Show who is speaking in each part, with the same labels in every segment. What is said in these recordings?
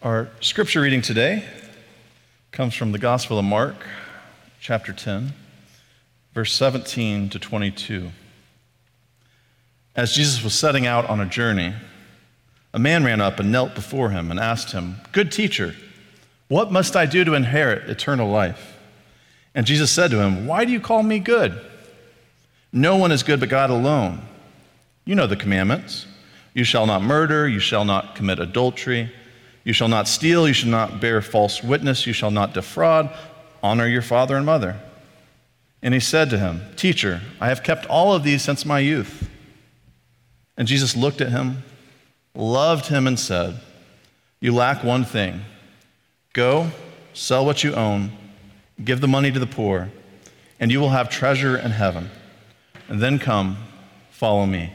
Speaker 1: Our scripture reading today comes from the Gospel of Mark, chapter 10, verse 17 to 22. As Jesus was setting out on a journey, a man ran up and knelt before him and asked him, Good teacher, what must I do to inherit eternal life? And Jesus said to him, Why do you call me good? No one is good but God alone. You know the commandments. You shall not murder, you shall not commit adultery, you shall not steal, you shall not bear false witness, you shall not defraud, honor your father and mother. And he said to him, Teacher, I have kept all of these since my youth. And Jesus looked at him, loved him, and said, You lack one thing. Go, sell what you own, give the money to the poor, and you will have treasure in heaven. And then come, follow me.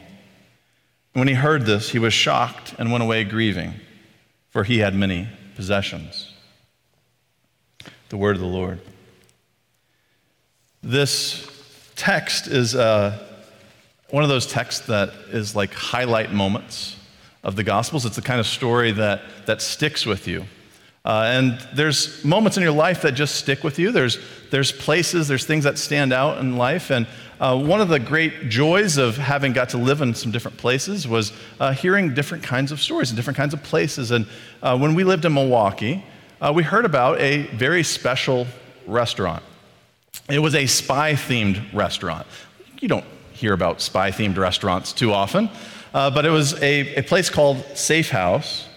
Speaker 1: And When he heard this, he was shocked and went away grieving, for he had many possessions. The word of the Lord. This text is uh, one of those texts that is like highlight moments of the Gospels. It's the kind of story that, that sticks with you. Uh, and there's moments in your life that just stick with you. There's, there's places, there's things that stand out in life. And uh, one of the great joys of having got to live in some different places was uh, hearing different kinds of stories and different kinds of places. And uh, when we lived in Milwaukee, uh, we heard about a very special restaurant. It was a spy themed restaurant. You don't hear about spy themed restaurants too often, uh, but it was a, a place called Safe House.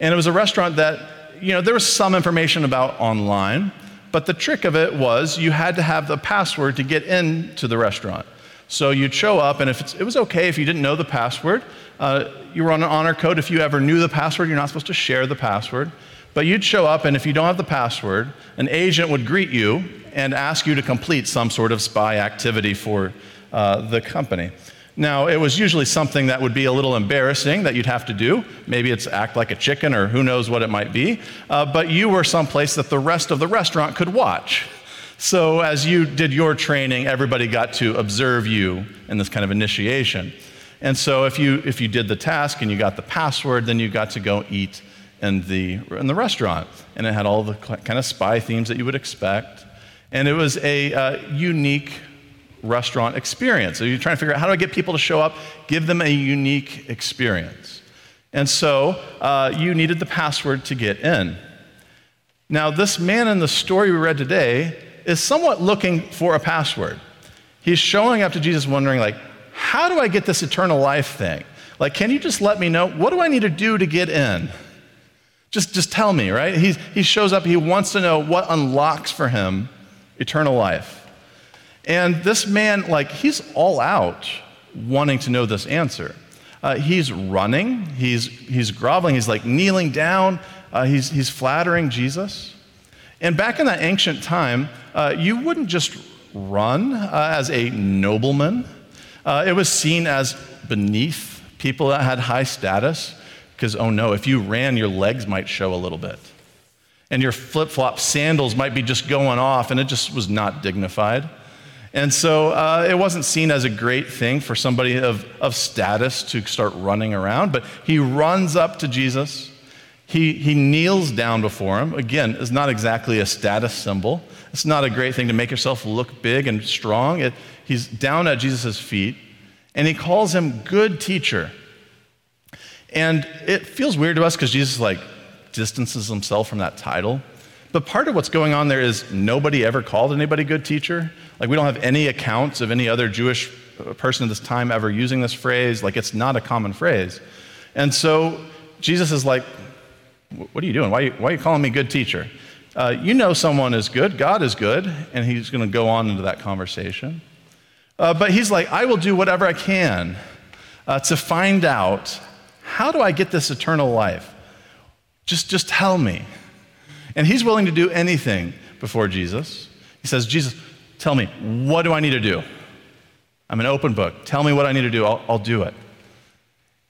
Speaker 1: And it was a restaurant that, you know, there was some information about online, but the trick of it was you had to have the password to get into the restaurant. So you'd show up, and if it was okay if you didn't know the password, uh, you were on an honor code. If you ever knew the password, you're not supposed to share the password. But you'd show up, and if you don't have the password, an agent would greet you and ask you to complete some sort of spy activity for uh, the company. Now, it was usually something that would be a little embarrassing that you'd have to do. Maybe it's act like a chicken or who knows what it might be. Uh, but you were someplace that the rest of the restaurant could watch. So, as you did your training, everybody got to observe you in this kind of initiation. And so, if you, if you did the task and you got the password, then you got to go eat in the, in the restaurant. And it had all the kind of spy themes that you would expect. And it was a uh, unique restaurant experience. So you're trying to figure out how do I get people to show up, give them a unique experience. And so uh, you needed the password to get in. Now, this man in the story we read today is somewhat looking for a password. He's showing up to Jesus wondering, like, how do I get this eternal life thing? Like, can you just let me know? What do I need to do to get in? Just, just tell me, right? He's, he shows up, he wants to know what unlocks for him eternal life. And this man, like, he's all out wanting to know this answer. Uh, he's running, he's, he's groveling, he's like kneeling down, uh, he's, he's flattering Jesus. And back in that ancient time, uh, you wouldn't just run uh, as a nobleman, uh, it was seen as beneath people that had high status, because, oh no, if you ran, your legs might show a little bit. And your flip flop sandals might be just going off, and it just was not dignified. And so uh, it wasn't seen as a great thing for somebody of, of status to start running around, but he runs up to Jesus. He, he kneels down before him. Again, it's not exactly a status symbol. It's not a great thing to make yourself look big and strong. It, he's down at Jesus' feet, and he calls him good teacher. And it feels weird to us because Jesus like distances himself from that title. But part of what's going on there is nobody ever called anybody good teacher. Like, we don't have any accounts of any other Jewish uh, person at this time ever using this phrase. Like, it's not a common phrase. And so Jesus is like, What are you doing? Why are you, why are you calling me good teacher? Uh, you know someone is good, God is good, and he's going to go on into that conversation. Uh, but he's like, I will do whatever I can uh, to find out how do I get this eternal life? Just, just tell me. And he's willing to do anything before Jesus. He says, Jesus, tell me, what do I need to do? I'm an open book. Tell me what I need to do. I'll, I'll do it.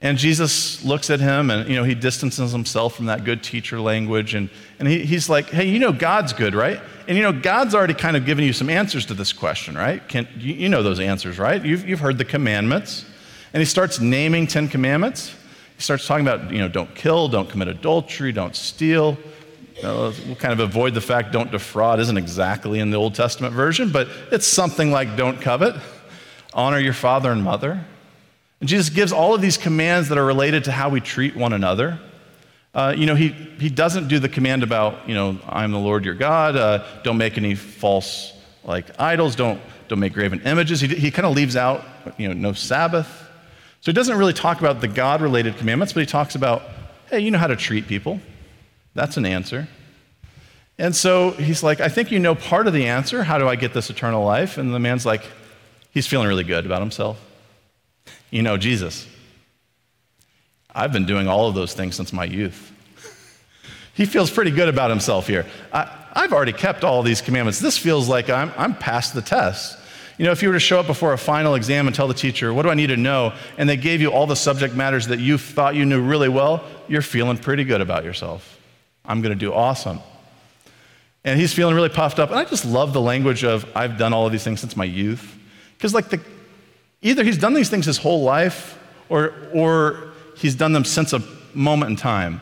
Speaker 1: And Jesus looks at him and, you know, he distances himself from that good teacher language. And, and he, he's like, hey, you know God's good, right? And, you know, God's already kind of given you some answers to this question, right? Can, you, you know those answers, right? You've, you've heard the commandments. And he starts naming 10 commandments. He starts talking about, you know, don't kill, don't commit adultery, don't steal. We'll kind of avoid the fact don't defraud isn't exactly in the Old Testament version, but it's something like don't covet, honor your father and mother. And Jesus gives all of these commands that are related to how we treat one another. Uh, you know, he, he doesn't do the command about, you know, I'm the Lord your God, uh, don't make any false, like, idols, don't, don't make graven images. He, he kind of leaves out, you know, no Sabbath. So he doesn't really talk about the God related commandments, but he talks about, hey, you know how to treat people. That's an answer. And so he's like, I think you know part of the answer. How do I get this eternal life? And the man's like, he's feeling really good about himself. You know, Jesus. I've been doing all of those things since my youth. he feels pretty good about himself here. I, have already kept all these commandments. This feels like I'm, I'm past the test. You know, if you were to show up before a final exam and tell the teacher, What do I need to know? and they gave you all the subject matters that you thought you knew really well, you're feeling pretty good about yourself. I'm going to do awesome. And he's feeling really puffed up. And I just love the language of, I've done all of these things since my youth. Because, like, the, either he's done these things his whole life, or, or he's done them since a moment in time.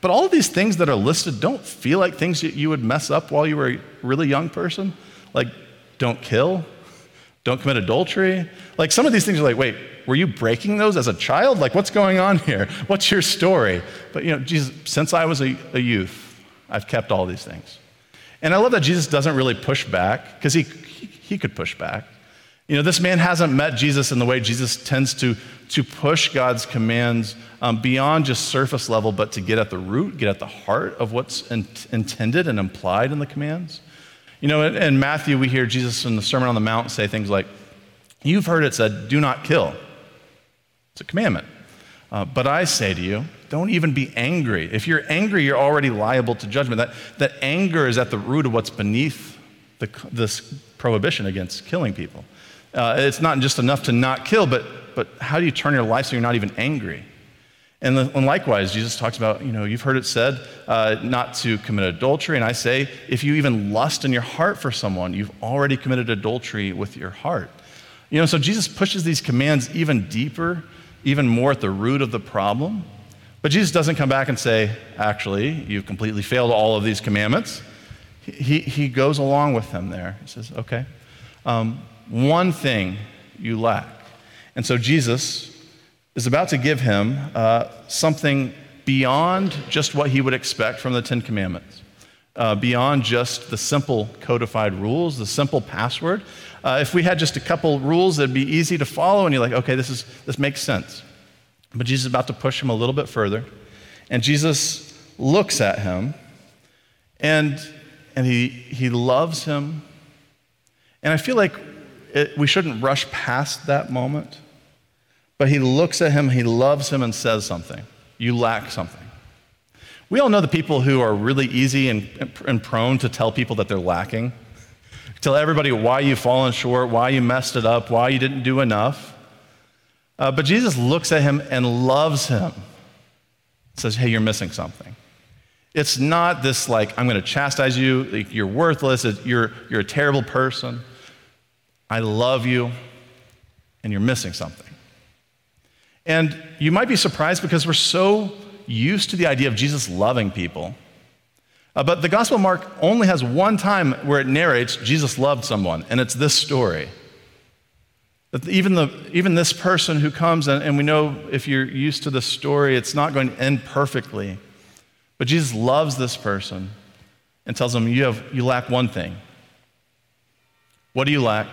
Speaker 1: But all of these things that are listed don't feel like things that you would mess up while you were a really young person. Like, don't kill, don't commit adultery. Like, some of these things are like, wait, were you breaking those as a child? Like, what's going on here? What's your story? But, you know, Jesus, since I was a, a youth, I've kept all these things. And I love that Jesus doesn't really push back, because he, he could push back. You know, this man hasn't met Jesus in the way Jesus tends to, to push God's commands um, beyond just surface level, but to get at the root, get at the heart of what's in, intended and implied in the commands. You know, in, in Matthew, we hear Jesus in the Sermon on the Mount say things like, You've heard it said, do not kill. It's a commandment. Uh, but I say to you, don't even be angry. If you're angry, you're already liable to judgment. That, that anger is at the root of what's beneath the, this prohibition against killing people. Uh, it's not just enough to not kill, but, but how do you turn your life so you're not even angry? And, the, and likewise, Jesus talks about, you know, you've heard it said uh, not to commit adultery. And I say, if you even lust in your heart for someone, you've already committed adultery with your heart. You know, so Jesus pushes these commands even deeper, even more at the root of the problem. But Jesus doesn't come back and say, actually, you've completely failed all of these commandments. He, he goes along with them there. He says, okay, um, one thing you lack. And so Jesus is about to give him uh, something beyond just what he would expect from the Ten Commandments, uh, beyond just the simple codified rules, the simple password. Uh, if we had just a couple rules, it'd be easy to follow, and you're like, okay, this, is, this makes sense. But Jesus is about to push him a little bit further. And Jesus looks at him, and, and he, he loves him. And I feel like it, we shouldn't rush past that moment. But he looks at him, he loves him, and says something. You lack something. We all know the people who are really easy and, and prone to tell people that they're lacking. Tell everybody why you've fallen short, why you messed it up, why you didn't do enough. Uh, but Jesus looks at him and loves him. Says, hey, you're missing something. It's not this like, I'm going to chastise you, you're worthless, you're, you're a terrible person. I love you, and you're missing something. And you might be surprised because we're so used to the idea of Jesus loving people. Uh, but the Gospel of Mark only has one time where it narrates Jesus loved someone, and it's this story. That even, the, even this person who comes, and, and we know if you're used to the story, it's not going to end perfectly. But Jesus loves this person and tells him, You, have, you lack one thing. What do you lack?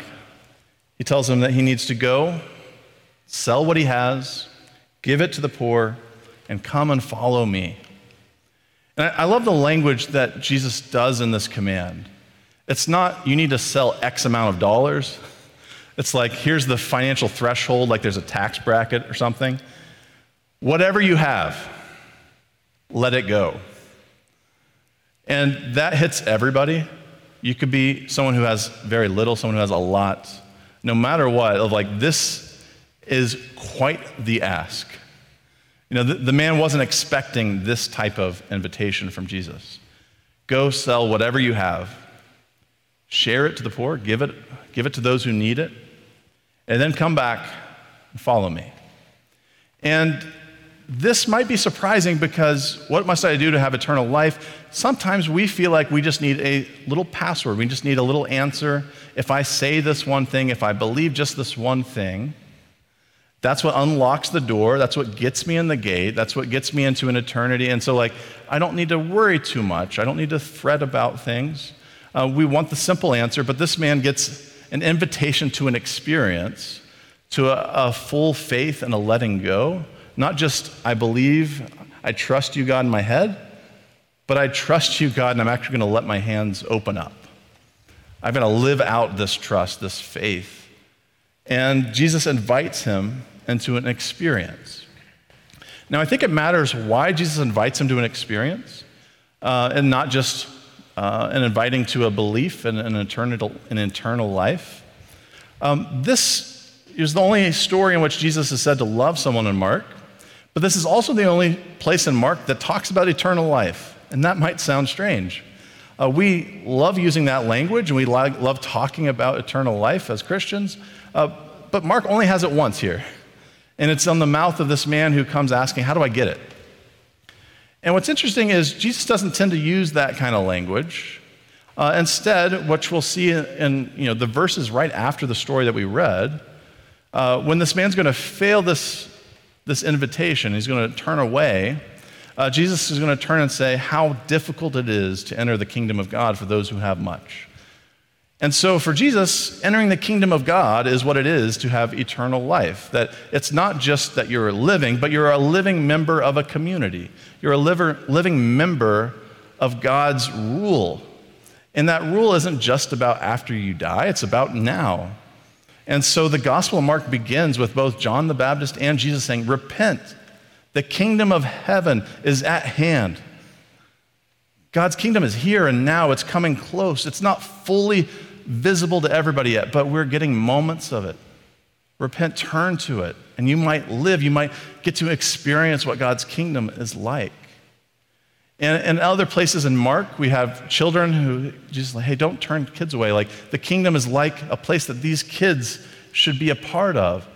Speaker 1: He tells him that he needs to go, sell what he has, give it to the poor, and come and follow me. And I love the language that Jesus does in this command. It's not, you need to sell X amount of dollars. It's like, here's the financial threshold, like there's a tax bracket or something. Whatever you have, let it go. And that hits everybody. You could be someone who has very little, someone who has a lot no matter what, of like, this is quite the ask. You know, the, the man wasn't expecting this type of invitation from Jesus. Go sell whatever you have, share it to the poor, give it, give it to those who need it, and then come back and follow me. And this might be surprising because what must I do to have eternal life? Sometimes we feel like we just need a little password. We just need a little answer. If I say this one thing, if I believe just this one thing, that's what unlocks the door. That's what gets me in the gate. That's what gets me into an eternity. And so, like, I don't need to worry too much. I don't need to fret about things. Uh, we want the simple answer, but this man gets an invitation to an experience, to a, a full faith and a letting go not just, I believe, I trust you, God, in my head, but I trust you, God, and I'm actually going to let my hands open up. I'm going to live out this trust, this faith. And Jesus invites him into an experience. Now, I think it matters why Jesus invites him to an experience uh, and not just uh, an inviting to a belief in an eternal, an eternal life. Um, this is the only story in which Jesus is said to love someone in Mark. But this is also the only place in Mark that talks about eternal life, and that might sound strange. Uh, we love using that language and we lo- love talking about eternal life as Christians, uh, but Mark only has it once here. And it's on the mouth of this man who comes asking, How do I get it? And what's interesting is Jesus doesn't tend to use that kind of language. Uh, instead, what we'll see in, in, you know, the verses right after the story that we read, uh, when this man's going to fail this this invitation. He's going to turn away. Uh, Jesus is going to turn and say how difficult it is to enter the kingdom of God for those who have much. And so, for Jesus, entering the kingdom of God is what it is to have eternal life. That it's not just that you're living, but you're a living member of a community. You're a liver, living member of God's rule. And that rule isn't just about after you die, it's about now. And so the Gospel of Mark begins with both John the Baptist and Jesus saying, Repent. The kingdom of heaven is at hand. God's kingdom is here and now. It's coming close. It's not fully visible to everybody yet, but we're getting moments of it. Repent, turn to it, and you might live. You might get to experience what God's kingdom is like. And in other places in Mark, we have children who just like, hey, don't turn kids away. Like the kingdom is like a place that these kids should be a part of.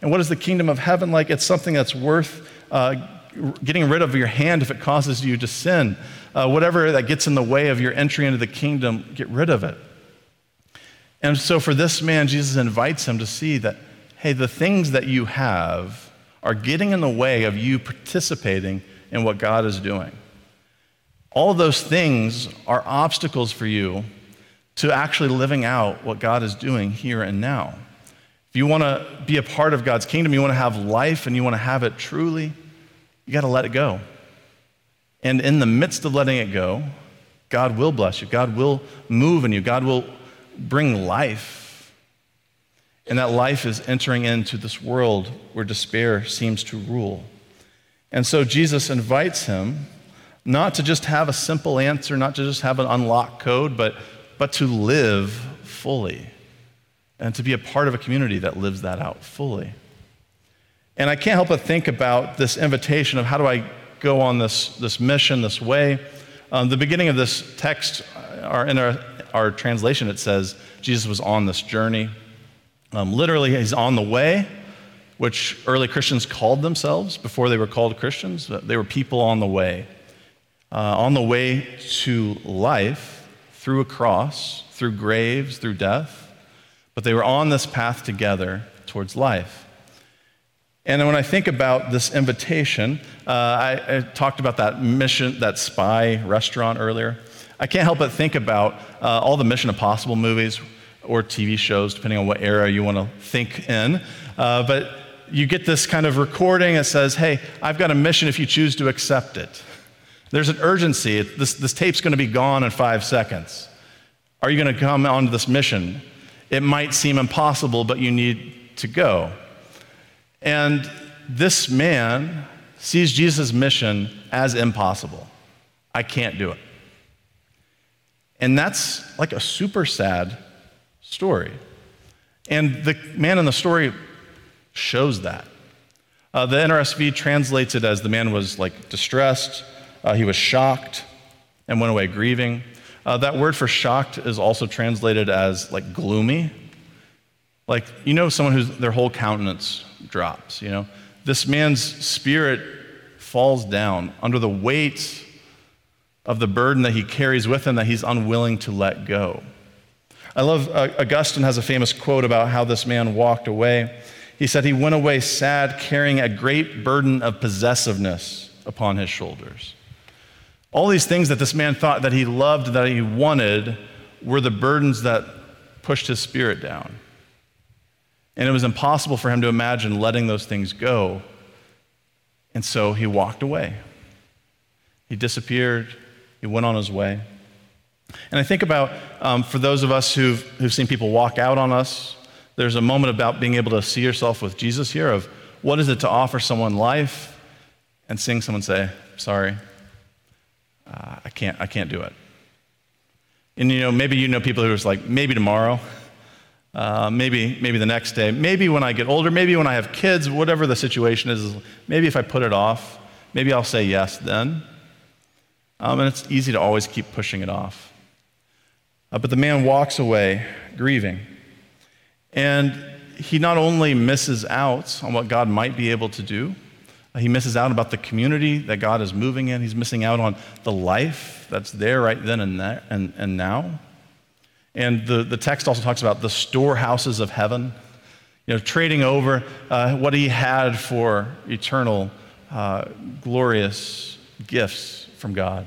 Speaker 1: And what is the kingdom of heaven like? It's something that's worth uh, getting rid of your hand if it causes you to sin. Uh, whatever that gets in the way of your entry into the kingdom, get rid of it. And so for this man, Jesus invites him to see that, hey, the things that you have are getting in the way of you participating in what God is doing. All those things are obstacles for you to actually living out what God is doing here and now. If you want to be a part of God's kingdom, you want to have life and you want to have it truly, you got to let it go. And in the midst of letting it go, God will bless you. God will move in you. God will bring life. And that life is entering into this world where despair seems to rule. And so Jesus invites him not to just have a simple answer, not to just have an unlocked code, but, but to live fully and to be a part of a community that lives that out fully. And I can't help but think about this invitation of how do I go on this, this mission, this way. Um, the beginning of this text, uh, our, in our, our translation, it says Jesus was on this journey. Um, literally, he's on the way, which early Christians called themselves before they were called Christians. They were people on the way uh, on the way to life through a cross, through graves, through death, but they were on this path together towards life. And when I think about this invitation, uh, I, I, talked about that mission, that spy restaurant earlier. I can't help but think about uh, all the Mission Impossible movies or TV shows, depending on what era you want to think in. Uh, but you get this kind of recording that says, hey, I've got a mission if you choose to accept it. There's an urgency. This, this tape's going to be gone in five seconds. Are you going to come onto this mission? It might seem impossible, but you need to go. And this man sees Jesus' mission as impossible. I can't do it. And that's like a super sad story. And the man in the story shows that. Uh, the NRSV translates it as the man was like distressed, uh, he was shocked and went away grieving. Uh, that word for shocked is also translated as like gloomy. Like, you know, someone whose their whole countenance drops, you know? This man's spirit falls down under the weight of the burden that he carries with him that he's unwilling to let go. I love, uh, Augustine has a famous quote about how this man walked away. He said he went away sad, carrying a great burden of possessiveness upon his shoulders. All these things that this man thought that he loved, that he wanted, were the burdens that pushed his spirit down. And it was impossible for him to imagine letting those things go. And so he walked away. He disappeared. He went on his way. And I think about um, for those of us who've, who've seen people walk out on us, there's a moment about being able to see yourself with Jesus here of what is it to offer someone life and seeing someone say, sorry, uh, I, can't, I can't do it. And you know, maybe you know people who are like, maybe tomorrow, uh, maybe, maybe the next day, maybe when I get older, maybe when I have kids, whatever the situation is, maybe if I put it off, maybe I'll say yes then. Um, and it's easy to always keep pushing it off. Uh, but the man walks away grieving. And he not only misses out on what God might be able to do, uh, he misses out about the community that God is moving in. He's missing out on the life that's there right then and, there, and, and now. And the, the text also talks about the storehouses of heaven, you know, trading over uh, what he had for eternal, uh, glorious gifts from God.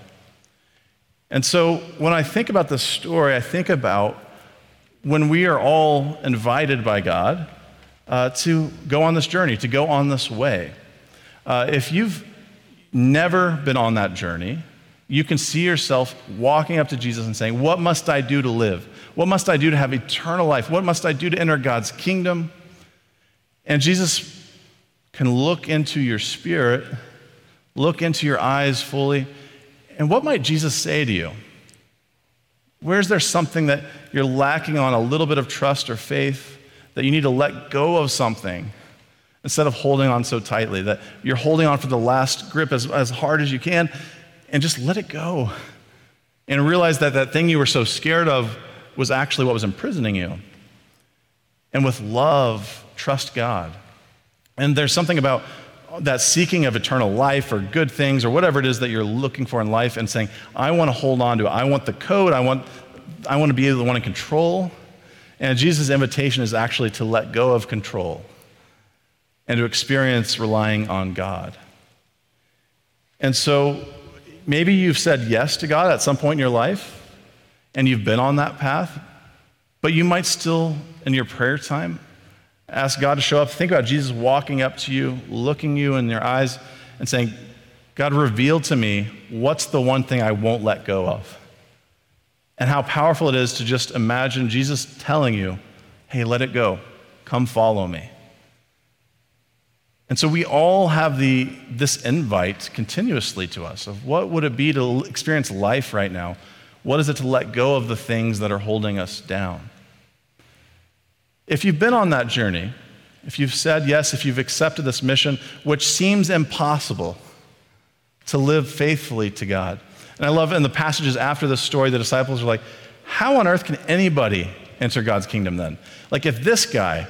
Speaker 1: And so when I think about this story, I think about when we are all invited by God uh, to go on this journey, to go on this way. Uh, if you've never been on that journey, you can see yourself walking up to Jesus and saying, What must I do to live? What must I do to have eternal life? What must I do to enter God's kingdom? And Jesus can look into your spirit, look into your eyes fully, and what might Jesus say to you? Where's there something that you're lacking on a little bit of trust or faith that you need to let go of something instead of holding on so tightly, that you're holding on for the last grip as, as hard as you can and just let it go and realize that that thing you were so scared of was actually what was imprisoning you. And with love, trust God. And there's something about that seeking of eternal life or good things or whatever it is that you're looking for in life and saying, I want to hold on to it. I want the code. I want, I want to be the one in control. And Jesus' invitation is actually to let go of control and to experience relying on God. And so maybe you've said yes to God at some point in your life and you've been on that path, but you might still, in your prayer time, Ask God to show up. Think about Jesus walking up to you, looking you in your eyes, and saying, God, reveal to me what's the one thing I won't let go of. And how powerful it is to just imagine Jesus telling you, hey, let it go. Come follow me. And so we all have the, this invite continuously to us of what would it be to experience life right now? What is it to let go of the things that are holding us down? If you've been on that journey, if you've said yes, if you've accepted this mission, which seems impossible to live faithfully to God. And I love in the passages after this story, the disciples are like, How on earth can anybody enter God's kingdom then? Like, if this guy,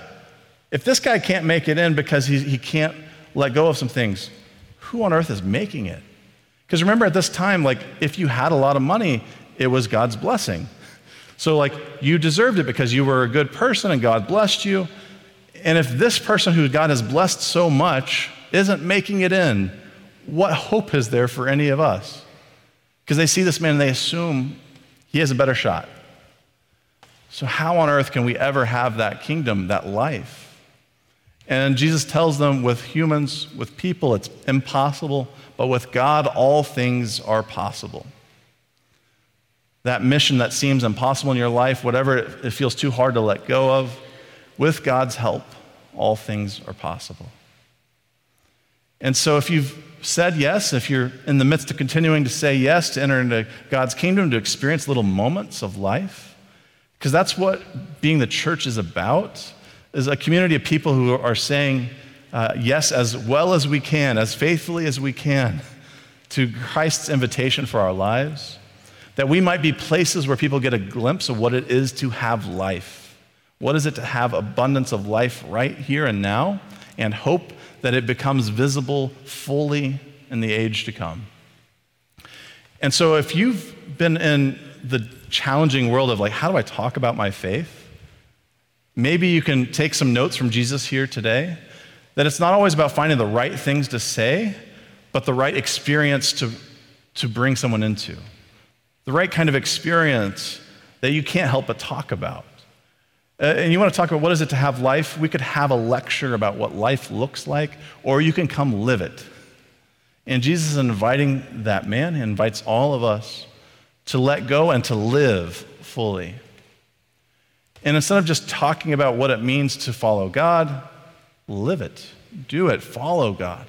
Speaker 1: if this guy can't make it in because he, he can't let go of some things, who on earth is making it? Because remember, at this time, like, if you had a lot of money, it was God's blessing. So, like, you deserved it because you were a good person and God blessed you. And if this person who God has blessed so much isn't making it in, what hope is there for any of us? Because they see this man and they assume he has a better shot. So, how on earth can we ever have that kingdom, that life? And Jesus tells them with humans, with people, it's impossible, but with God, all things are possible that mission that seems impossible in your life, whatever it feels too hard to let go of, with God's help, all things are possible. And so, if you've said yes, if you're in the midst of continuing to say yes to enter into God's kingdom, to experience little moments of life, because that's what being the church is about, is a community of people who are saying uh, yes as well as we can, as faithfully as we can to Christ's invitation for our lives that we might be places where people get a glimpse of what it is to have life. What is it to have abundance of life right here and now, and hope that it becomes visible fully in the age to come. And so, if you've been in the challenging world of like, how do I talk about my faith? Maybe you can take some notes from Jesus here today that it's not always about finding the right things to say, but the right experience to, to bring someone into. The right kind of experience that you can't help but talk about. Uh, and you want to talk about what is it to have life? We could have a lecture about what life looks like, or you can come live it. And Jesus is inviting that man, he invites all of us to let go and to live fully. And instead of just talking about what it means to follow God, live it, do it, follow God.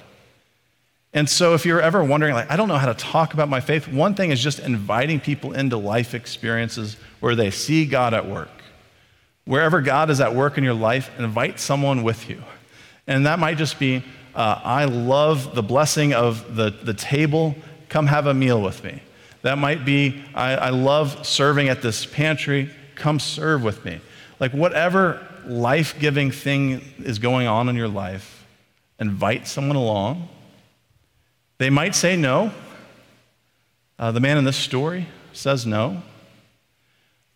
Speaker 1: And so, if you're ever wondering, like, I don't know how to talk about my faith, one thing is just inviting people into life experiences where they see God at work. Wherever God is at work in your life, invite someone with you. And that might just be, uh, I love the blessing of the, the table, come have a meal with me. That might be, I, I love serving at this pantry, come serve with me. Like, whatever life giving thing is going on in your life, invite someone along they might say no. Uh, the man in this story says no.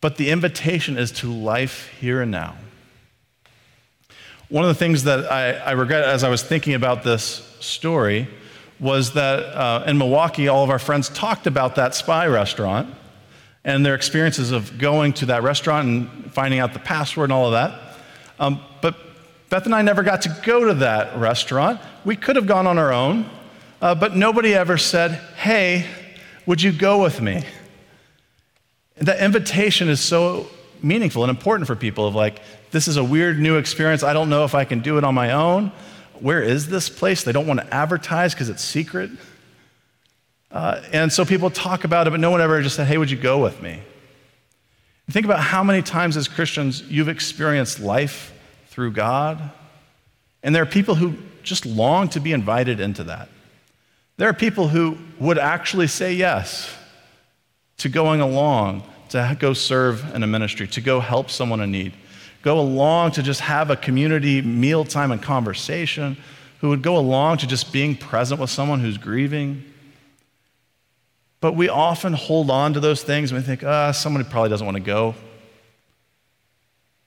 Speaker 1: But the invitation is to life here and now. One of the things that I, I regret as I was thinking about this story was that uh, in Milwaukee, all of our friends talked about that spy restaurant and their experiences of going to that restaurant and finding out the password and all of that. Um, but Beth and I never got to go to that restaurant. We could have gone on our own. Uh, but nobody ever said, Hey, would you go with me? That invitation is so meaningful and important for people of like, this is a weird new experience. I don't know if I can do it on my own. Where is this place? They don't want to advertise because it's secret. Uh, and so people talk about it, but no one ever just said, Hey, would you go with me? Think about how many times as Christians you've experienced life through God. And there are people who just long to be invited into that. There are people who would actually say yes to going along to go serve in a ministry, to go help someone in need, go along to just have a community mealtime and conversation, who would go along to just being present with someone who's grieving. But we often hold on to those things and we think, ah, somebody probably doesn't want to go.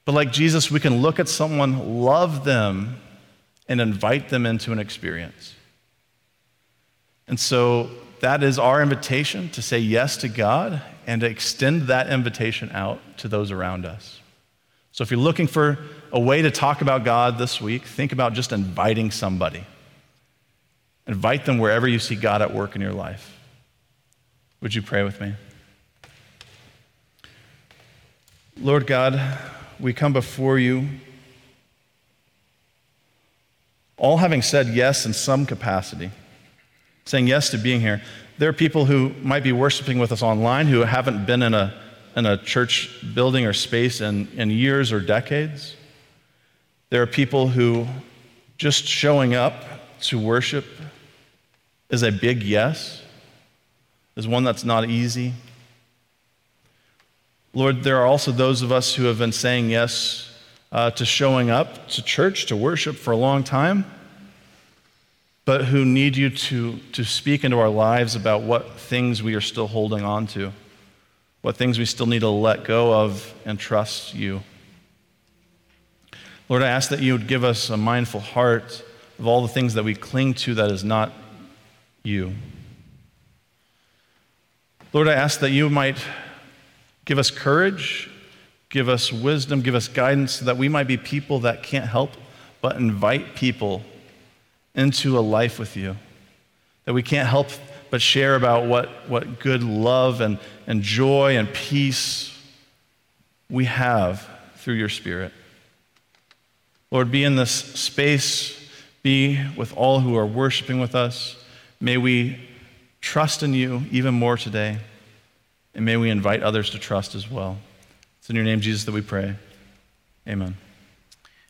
Speaker 1: But like Jesus, we can look at someone, love them, and invite them into an experience. And so that is our invitation to say yes to God and to extend that invitation out to those around us. So if you're looking for a way to talk about God this week, think about just inviting somebody. Invite them wherever you see God at work in your life. Would you pray with me? Lord God, we come before you, all having said yes in some capacity saying yes to being here. There are people who might be worshiping with us online who haven't been in a, in a church building or space in, in years or decades. There are people who just showing up to worship is a big yes, is one that's not easy. Lord, there are also those of us who have been saying yes uh, to showing up to church, to worship for a long time but who need you to, to speak into our lives about what things we are still holding on to, what things we still need to let go of and trust you. Lord, I ask that you would give us a mindful heart of all the things that we cling to that is not you. Lord, I ask that you might give us courage, give us wisdom, give us guidance so that we might be people that can't help but invite people into a life with you. That we can't help but share about what, what good love and, and joy and peace we have through your Spirit. Lord, be in this space, be with all who are worshiping with us. May we trust in you even more today, and may we invite others to trust as well. It's in your name, Jesus, that we pray. Amen.